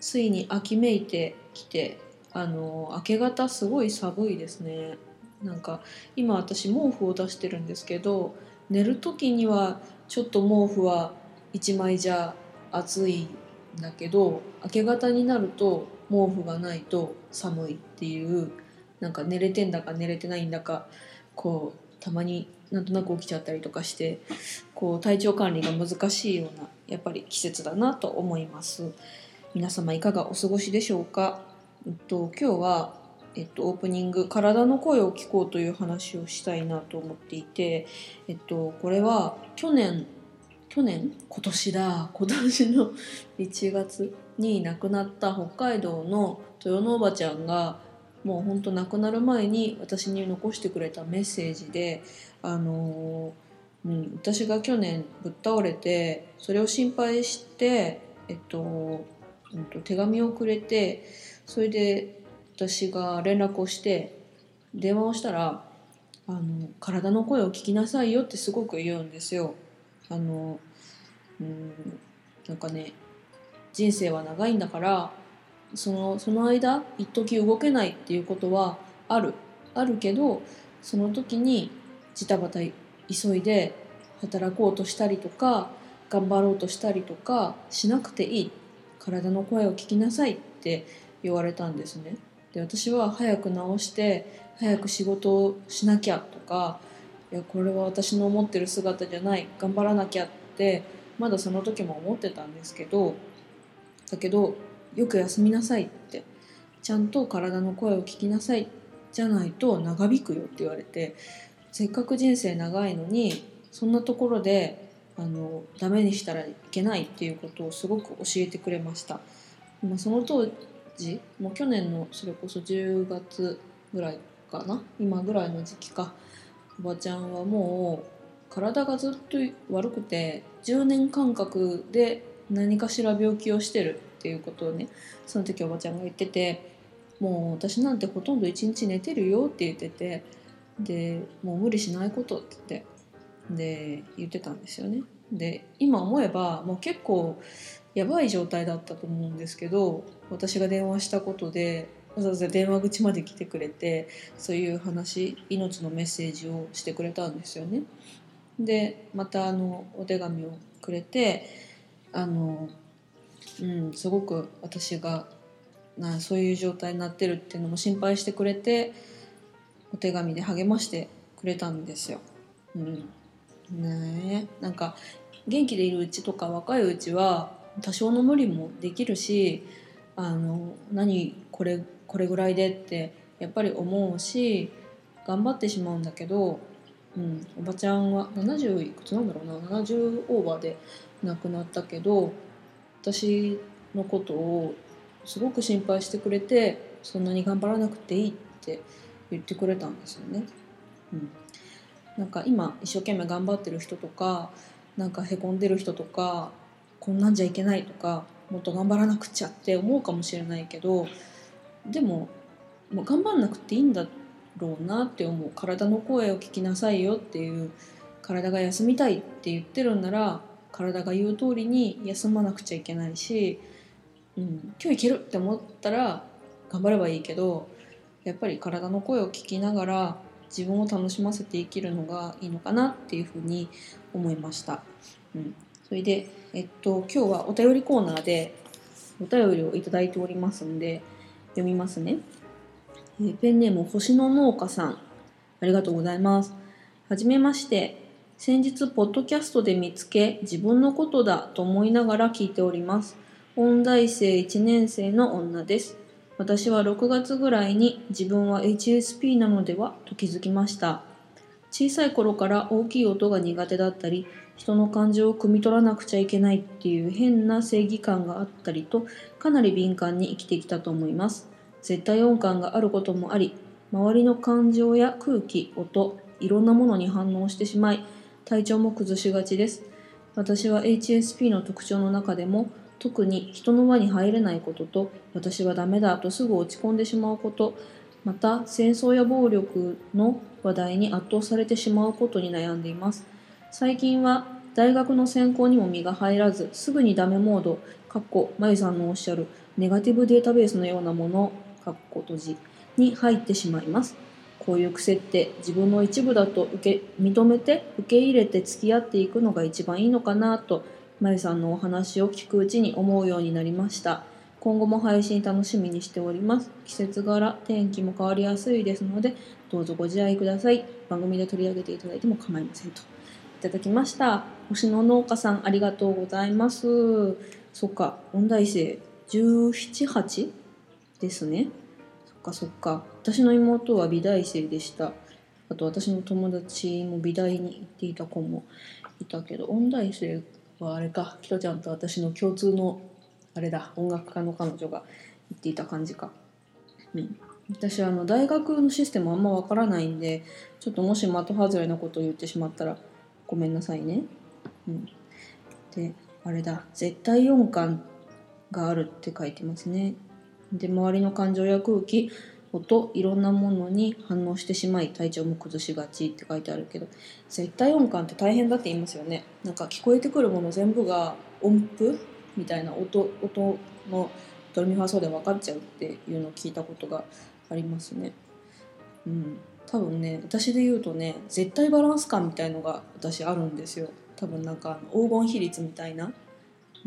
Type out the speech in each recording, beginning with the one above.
ついに秋めいてきてあの明け方すごい寒いですね。なんか今私毛布を出してるんですけど寝る時にはちょっと毛布は1枚じゃ暑いんだけど明け方になると毛布がないと寒いっていうなんか寝れてんだか寝れてないんだかこうたまになんとなく起きちゃったりとかしてこう体調管理が難しいようなやっぱり季節だなと思います。皆様いかがお過ごしでしょうか、えっと、今日はえっと、オープニング「体の声を聞こう」という話をしたいなと思っていて、えっと、これは去年去年？今年だ。今年の 1月に亡くなった北海道の豊野おばちゃんがもうほんと亡くなる前に私に残してくれたメッセージであのうん、私が去年ぶっ倒れてそれを心配して、えっと、うん、と手紙をくれてそれで私が連絡をして電話をしたらあの「体の声を聞きなさいよ」ってすごく言うんですよ。あのうんなんかね人生は長いんだからそのその間一時動けないっていうことはあるあるけどその時にジタバタ急いで働こうとしたりとか頑張ろうとしたりとかしなくていい体の声を聞きなさいって言われたんですね。で私は早く治して早く仕事をしなきゃとかいやこれは私の思ってる姿じゃない頑張らなきゃってまだその時も思ってたんですけどだけどよく休みなさいってちゃんと体の声を聞きなさいじゃないと長引くよって言われてせっかく人生長いのにそんなところであのダメにしたらいけないっていうことをすごく教えてくれました。まあ、その当時もう去年のそれこそ10月ぐらいかな今ぐらいの時期かおばちゃんはもう体がずっと悪くて10年間隔で何かしら病気をしてるっていうことをねその時おばちゃんが言っててもう私なんてほとんど一日寝てるよって言っててでもう無理しないことって言ってで言ってたんですよね。で今思えばもう結構やばい状態だったと思うんですけど私が電話したことでわざわざ電話口まで来てくれてそういう話命のメッセージをしてくれたんですよね。でまたあのお手紙をくれてあの、うん、すごく私がなそういう状態になってるっていうのも心配してくれてお手紙で励ましてくれたんですよ。うん、ねえなんか元気でいるうちとか若いうちは多少の無理もできるしあの何これこれぐらいでってやっぱり思うし頑張ってしまうんだけど、うん、おばちゃんは70いくつなんだろうな70オーバーで亡くなったけど私のことをすごく心配してくれてそんなに頑張らなくていいって言ってくれたんですよね。うん、なんか今一生懸命頑張ってる人とかなんかへこんでる人とかこんなんじゃいけないとかもっと頑張らなくちゃって思うかもしれないけどでももう頑張んなくていいんだろうなって思う。体の声を聞きなさいよっていう体が休みたいって言ってるんなら体が言う通りに休まなくちゃいけないし、うん、今日いけるって思ったら頑張ればいいけどやっぱり体の声を聞きながら自分を楽しませて生きるのがいいのかなっていうふうに思いました。うんそれで、えっと、今日はお便りコーナーでお便りをいただいておりますんで、読みますね。えー、ペンネーム星の農家さん。ありがとうございます。はじめまして。先日、ポッドキャストで見つけ、自分のことだと思いながら聞いております。音大生1年生の女です。私は6月ぐらいに自分は HSP なのではと気づきました。小さい頃から大きい音が苦手だったり、人の感情を汲み取らなくちゃいけないっていう変な正義感があったりとかなり敏感に生きてきたと思います絶対音感があることもあり周りの感情や空気音いろんなものに反応してしまい体調も崩しがちです私は HSP の特徴の中でも特に人の輪に入れないことと私はダメだとすぐ落ち込んでしまうことまた戦争や暴力の話題に圧倒されてしまうことに悩んでいます。最近は大学の専攻にも身が入らずすぐにダメモードかっこまゆさんのおっしゃるネガティブデータベースのようなものかっこ閉じに入ってしまいます。こういう癖って自分の一部だと受け認めて受け入れて付き合っていくのが一番いいのかなとまゆさんのお話を聞くうちに思うようになりました。今後も配信楽しみにしております。季節柄天気も変わりやすいですのでどうぞご自愛ください。番組で取り上げていただいても構いませんと。いただきました。星の農家さんありがとうございます。そっか音大生178ですね。そっかそっか。私の妹は美大生でした。あと私の友達も美大に行っていた子もいたけど音大生はあれか。キトちゃんと私の共通のあれだ。音楽家の彼女が言っていた感じか、うん、私あの大学のシステムあんまわからないんでちょっともし的外れなことを言ってしまったらごめんなさいね、うん、であれだ。絶対音感があるって書いてますね。で周りの感情や空気音いろんなものに反応してしまい体調も崩しがちって書いてあるけど絶対音感って大変だって言いますよね。なんか聞こえてくるもの全部が音符みたいな音音のドレミファソで分かっちゃうっていうのを聞いたことがありますね。うん、多分ね私で言うとね絶対バランス感みたいのが私あるんですよ。多分なんか黄金比率みたいな。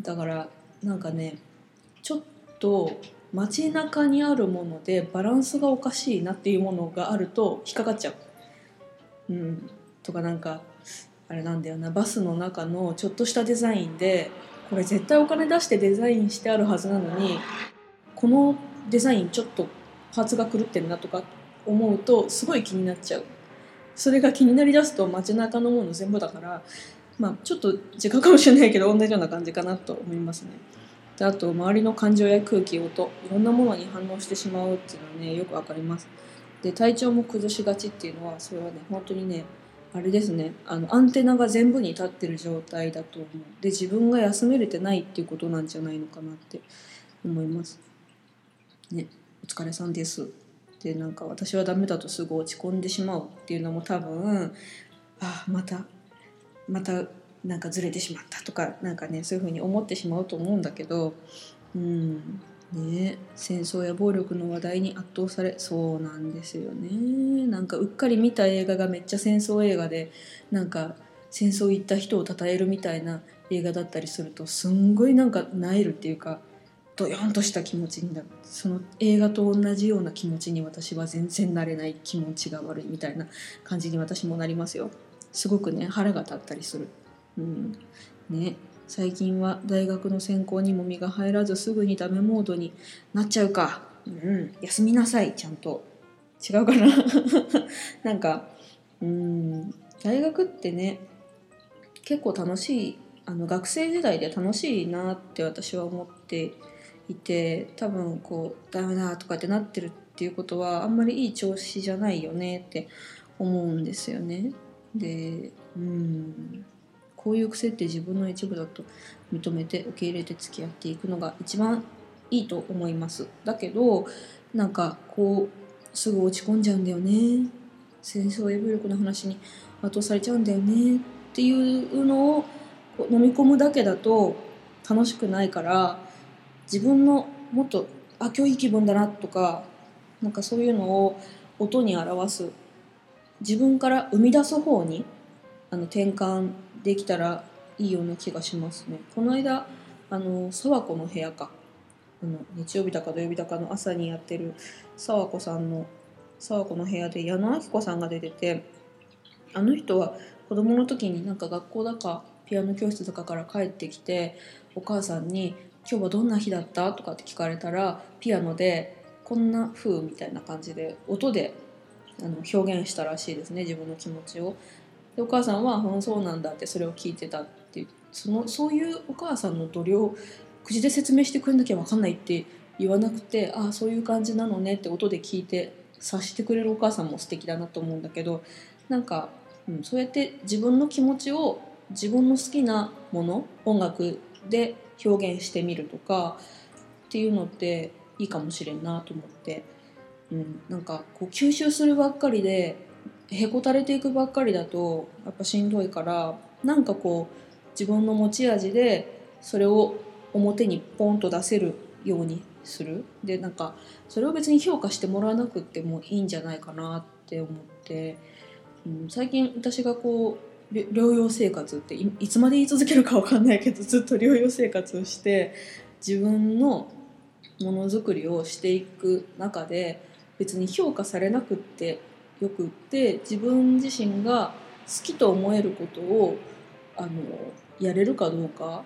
だからなんかねちょっと街中にあるものでバランスがおかしいなっていうものがあると引っかかっちゃう。うん、とかなんかあれなんだよな。バスの中のちょっとしたデザインでこれ絶対お金出してデザインしてあるはずなのにこのデザインちょっとパーツが狂ってるなとか思うとすごい気になっちゃう。それが気になりだすと街中のもの全部だからまあちょっと時間かもしれないけど同じような感じかなと思いますね。であと周りの感情や空気音いろんなものに反応してしまうっていうのはねよくわかります。で体調も崩しがちっていうのはそれはね本当にねあれですね。あのアンテナが全部に立ってる状態だと思う。で自分が休めれてないっていうことなんじゃないのかなって思います。ねお疲れさんです。でなんか私はダメだとすぐ落ち込んでしまうっていうのも多分あまたまたなんかずれてしまったとかなんかねそういうふうに思ってしまうと思うんだけどうんね戦争や暴力の話題に圧倒されそうなんですよね。なんかうっかり見た映画がめっちゃ戦争映画でなんか戦争行った人を称えるみたいな映画だったりするとすんごいなんか萎えるっていうかドヨンとした気持ちになる。その映画と同じような気持ちに私は全然なれない気持ちが悪いみたいな感じに私もなりますよ。すごくね腹が立ったりする。うん。ね。最近は大学の専攻にも身が入らずすぐにダメモードになっちゃうか。うん。休みなさいちゃんと。違うかな。なんかうん。大学ってね結構楽しいあの学生時代で楽しいなって私は思っていて多分こうダメだとかってなってるっていうことはあんまりいい調子じゃないよねって思うんですよね。でうん。こういう癖って自分の一部だと認めて受け入れて付き合っていくのが一番いいと思います。だけどなんかこうすぐ落ち込んじゃうんだよね。戦争や暴力の話に圧倒されちゃうんだよね。っていうのを飲み込むだけだと楽しくないから自分のもっとあ今日いい気分だなとかなんかそういうのを音に表す。自分から生み出す方にあの転換できたらいいような気がしますね。この間あの沢子の部屋かあの日曜日だか土曜日だかの朝にやってる沢子さんの沢子の部屋で矢野明子さんが出ててあの人は子供の時になんか学校だかピアノ教室とかから帰ってきてお母さんに「今日はどんな日だった?」とかって聞かれたらピアノでこんな風みたいな感じで音であの表現したらしいですね自分の気持ちを。でお母さんは「うんそうなんだ」ってそれを聞いてたってそのそういうお母さんの度量口で説明してくれなきゃ分かんないって言わなくてああそういう感じなのねって音で聞いて察してくれるお母さんも素敵だなと思うんだけどなんか、うん、そうやって自分の気持ちを自分の好きなもの音楽で表現してみるとかっていうのっていいかもしれんなと思って、うん、なんかこう吸収するばっかりでへこたれていくばっかりだとやっぱしんどいからなんかこう自分の持ち味でそれを表にポンと出せるようにする。でなんかそれを別に評価してもらわなくてもいいんじゃないかなって思って、うん、最近私がこう療養生活っていつまで言い続けるか分かんないけどずっと療養生活をして自分のものづくりをしていく中で別に評価されなくってよくって自分自身が好きと思えることをあのやれるかどうか。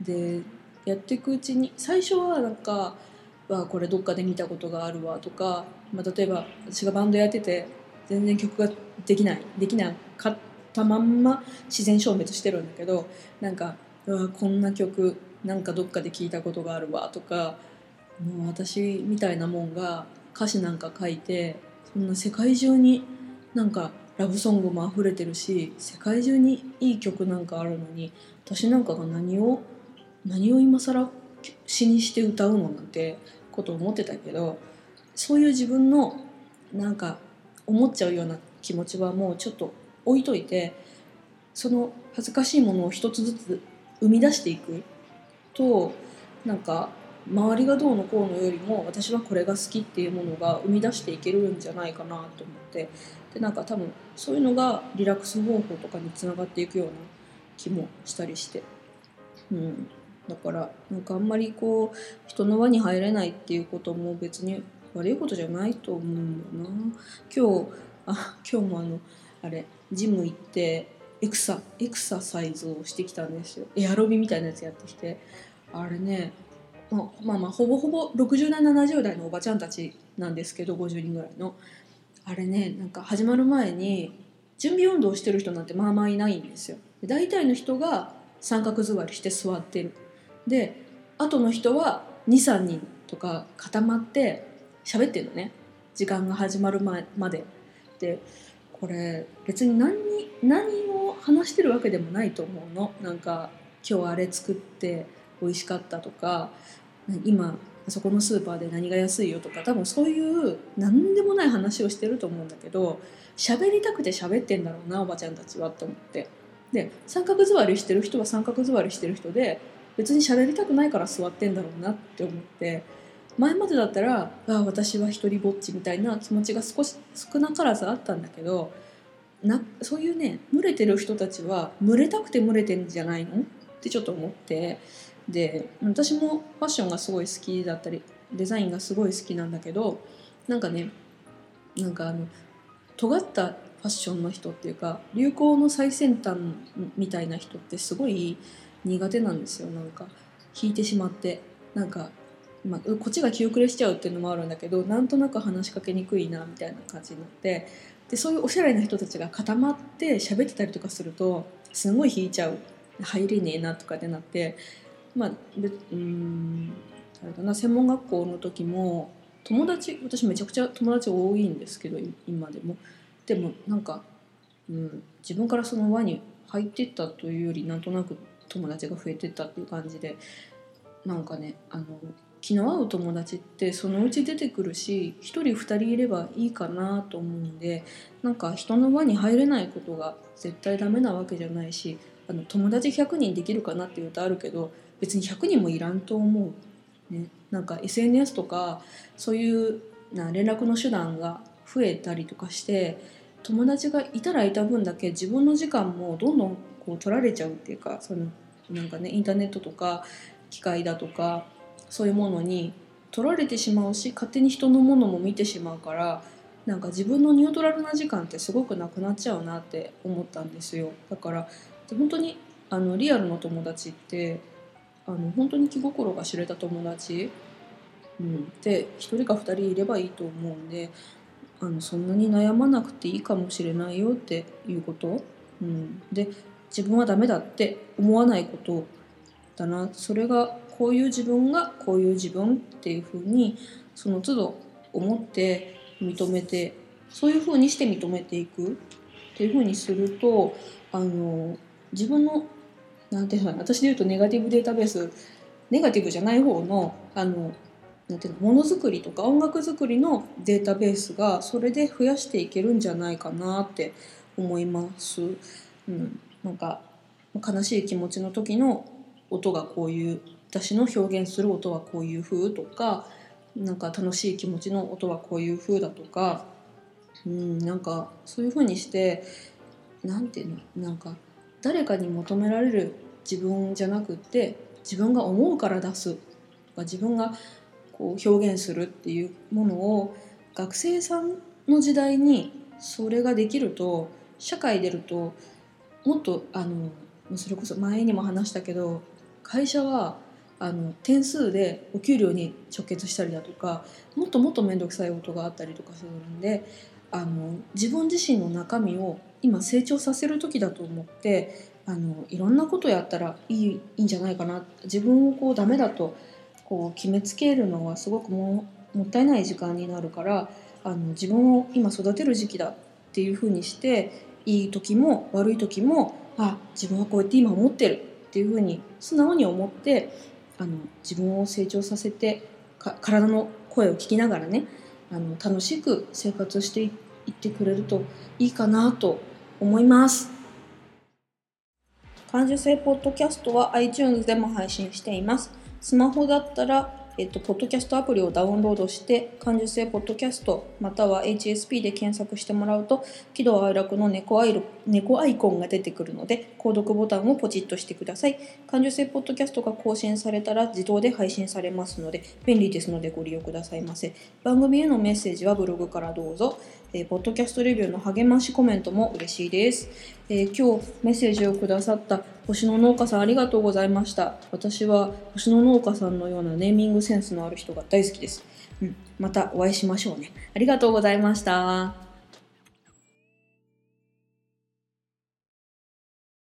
でやっていくうちに最初はなんか「わこれどっかで見たことがあるわ」とか、まあ、例えば私がバンドやってて全然曲ができないできなかったまんま自然消滅してるんだけどなんか「わこんな曲なんかどっかで聞いたことがあるわ」とかもう私みたいなもんが歌詞なんか書いてそんな世界中になんかラブソングも溢れてるし世界中にいい曲なんかあるのに私なんかが何を何を今更詩にして歌うのなんてこと思ってたけどそういう自分のなんか思っちゃうような気持ちはもうちょっと置いといてその恥ずかしいものを一つずつ生み出していくとなんか周りがどうのこうのよりも私はこれが好きっていうものが生み出していけるんじゃないかなと思って。でなんか多分そういうのがリラックス方法とかにつながっていくような気もしたりして、うん、だからなんかあんまりこう人の輪に入れないっていうことも別に悪いことじゃないと思うんだな。今日あ今日もあのあれジム行ってエクサエクササイズをしてきたんですよ。エアロビみたいなやつやってきて。あれねまあまあまあほぼほぼ60代70代のおばちゃんたちなんですけど50人ぐらいの。あれねなんか始まる前に準備運動してる人なんてまあまあいないんですよ。大体の人が三角座りして座ってる。で後の人は23人とか固まって喋ってるのね。時間が始まる前まで。でこれ別に何に何を話してるわけでもないと思うの。なんか今日あれ作って美味しかったとか今そこのスーパーで何が安いよとか多分そういう何でもない話をしてると思うんだけど喋りたくて喋ってんだろうなおばちゃんたちはと思って。で三角座りしてる人は三角座りしてる人で別に喋りたくないから座ってんだろうなって思って。前までだったらあ私は一人ぼっちみたいな気持ちが少し少なからずあったんだけどなそういうね群れてる人たちは群れたくて群れてんじゃないの？ってちょっと思って。で私もファッションがすごい好きだったりデザインがすごい好きなんだけどなんかねなんかあの尖ったファッションの人っていうか流行の最先端みたいな人ってすごい苦手なんですよ。なんか引いてしまって。なんか、まあ、こっちが気遅れしちゃうっていうのもあるんだけどなんとなく話しかけにくいなみたいな感じになってでそういうおしゃれな人たちが固まって喋ってたりとかするとすごい引いちゃう。入れねえなとかってなってまあうんあれだな専門学校の時も友達私めちゃくちゃ友達多いんですけど今でも。でもなんか、うん、自分からその輪に入ってったというよりなんとなく友達が増えてったっていう感じでなんかねあの気の合う友達ってそのうち出てくるし1人2人いればいいかなと思うんでなんか人の輪に入れないことが絶対ダメなわけじゃないしあの友達100人できるかなっていうとあるけど別に100人もいらんと思う、ね、なんか SNS とかそういうな連絡の手段が増えたりとかして友達がいたらいた分だけ自分の時間もどんどんこう取られちゃうっていうかそのなんかねインターネットとか機械だとかそういうものに取られてしまうし勝手に人のものも見てしまうからなんか自分のニュートラルな時間ってすごくなくなっちゃうなって思ったんですよ。だから本当にあのリアルの友達ってあの本当に気心が知れた友達、うん、で1人か2人いればいいと思うんであのそんなに悩まなくていいかもしれないよっていうこと。うん、で自分はダメだって思わないことだな。それがこういう自分がこういう自分っていうふうにその都度思って認めてそういうふうにして認めていくっていうふうにするとあの自分のなんていうの私で言うとネガティブデータベースネガティブじゃない方のあのなんていうのものづくりとか音楽作りのデータベースがそれで増やしていけるんじゃないかなって思います。うん、なんか悲しい気持ちの時の音がこういう私の表現する音はこういう風とかなんか楽しい気持ちの音はこういう風だとか、うん、なんかそういう風にして何て言うのなんか誰かに求められる自分じゃなくって自分が思うから出す。とか自分がこう表現するっていうものを学生さんの時代にそれができると社会出るともっとあのそれこそ前にも話したけど会社はあの点数でお給料に直結したりだとかもっともっと面倒くさいことがあったりとかするんであの自分自身の中身を今成長させる時だと思ってあのいろんなことやったらいいいいんじゃないかな自分をこうダメだとこう決めつけるのはすごくももったいない時間になるからあの自分を今育てる時期だっていうふうにしていい時も悪い時もあ自分はこうやって今思ってるっていうふうに素直に思ってあの自分を成長させて体の声を聞きながらねあの楽しく生活していってくれるといいかなと思います。感受性ポッドキャストは iTunes でも配信しています。スマホだったらえっと、ポッドキャストアプリをダウンロードして、感受性ポッドキャスト、または HSP で検索してもらうと、喜怒哀楽の猫アイ猫アイコンが出てくるので、購読ボタンをポチッとしてください。感受性ポッドキャストが更新されたら自動で配信されますので、便利ですのでご利用くださいませ。番組へのメッセージはブログからどうぞ。えー、ポッドキャストレビューの励ましコメントも嬉しいです。えー、今日メッセージをくださった星野農家さんありがとうございました。私は星野農家さんのようなネーミングセンスのある人が大好きです。うん、またお会いしましょうね。ありがとうございました。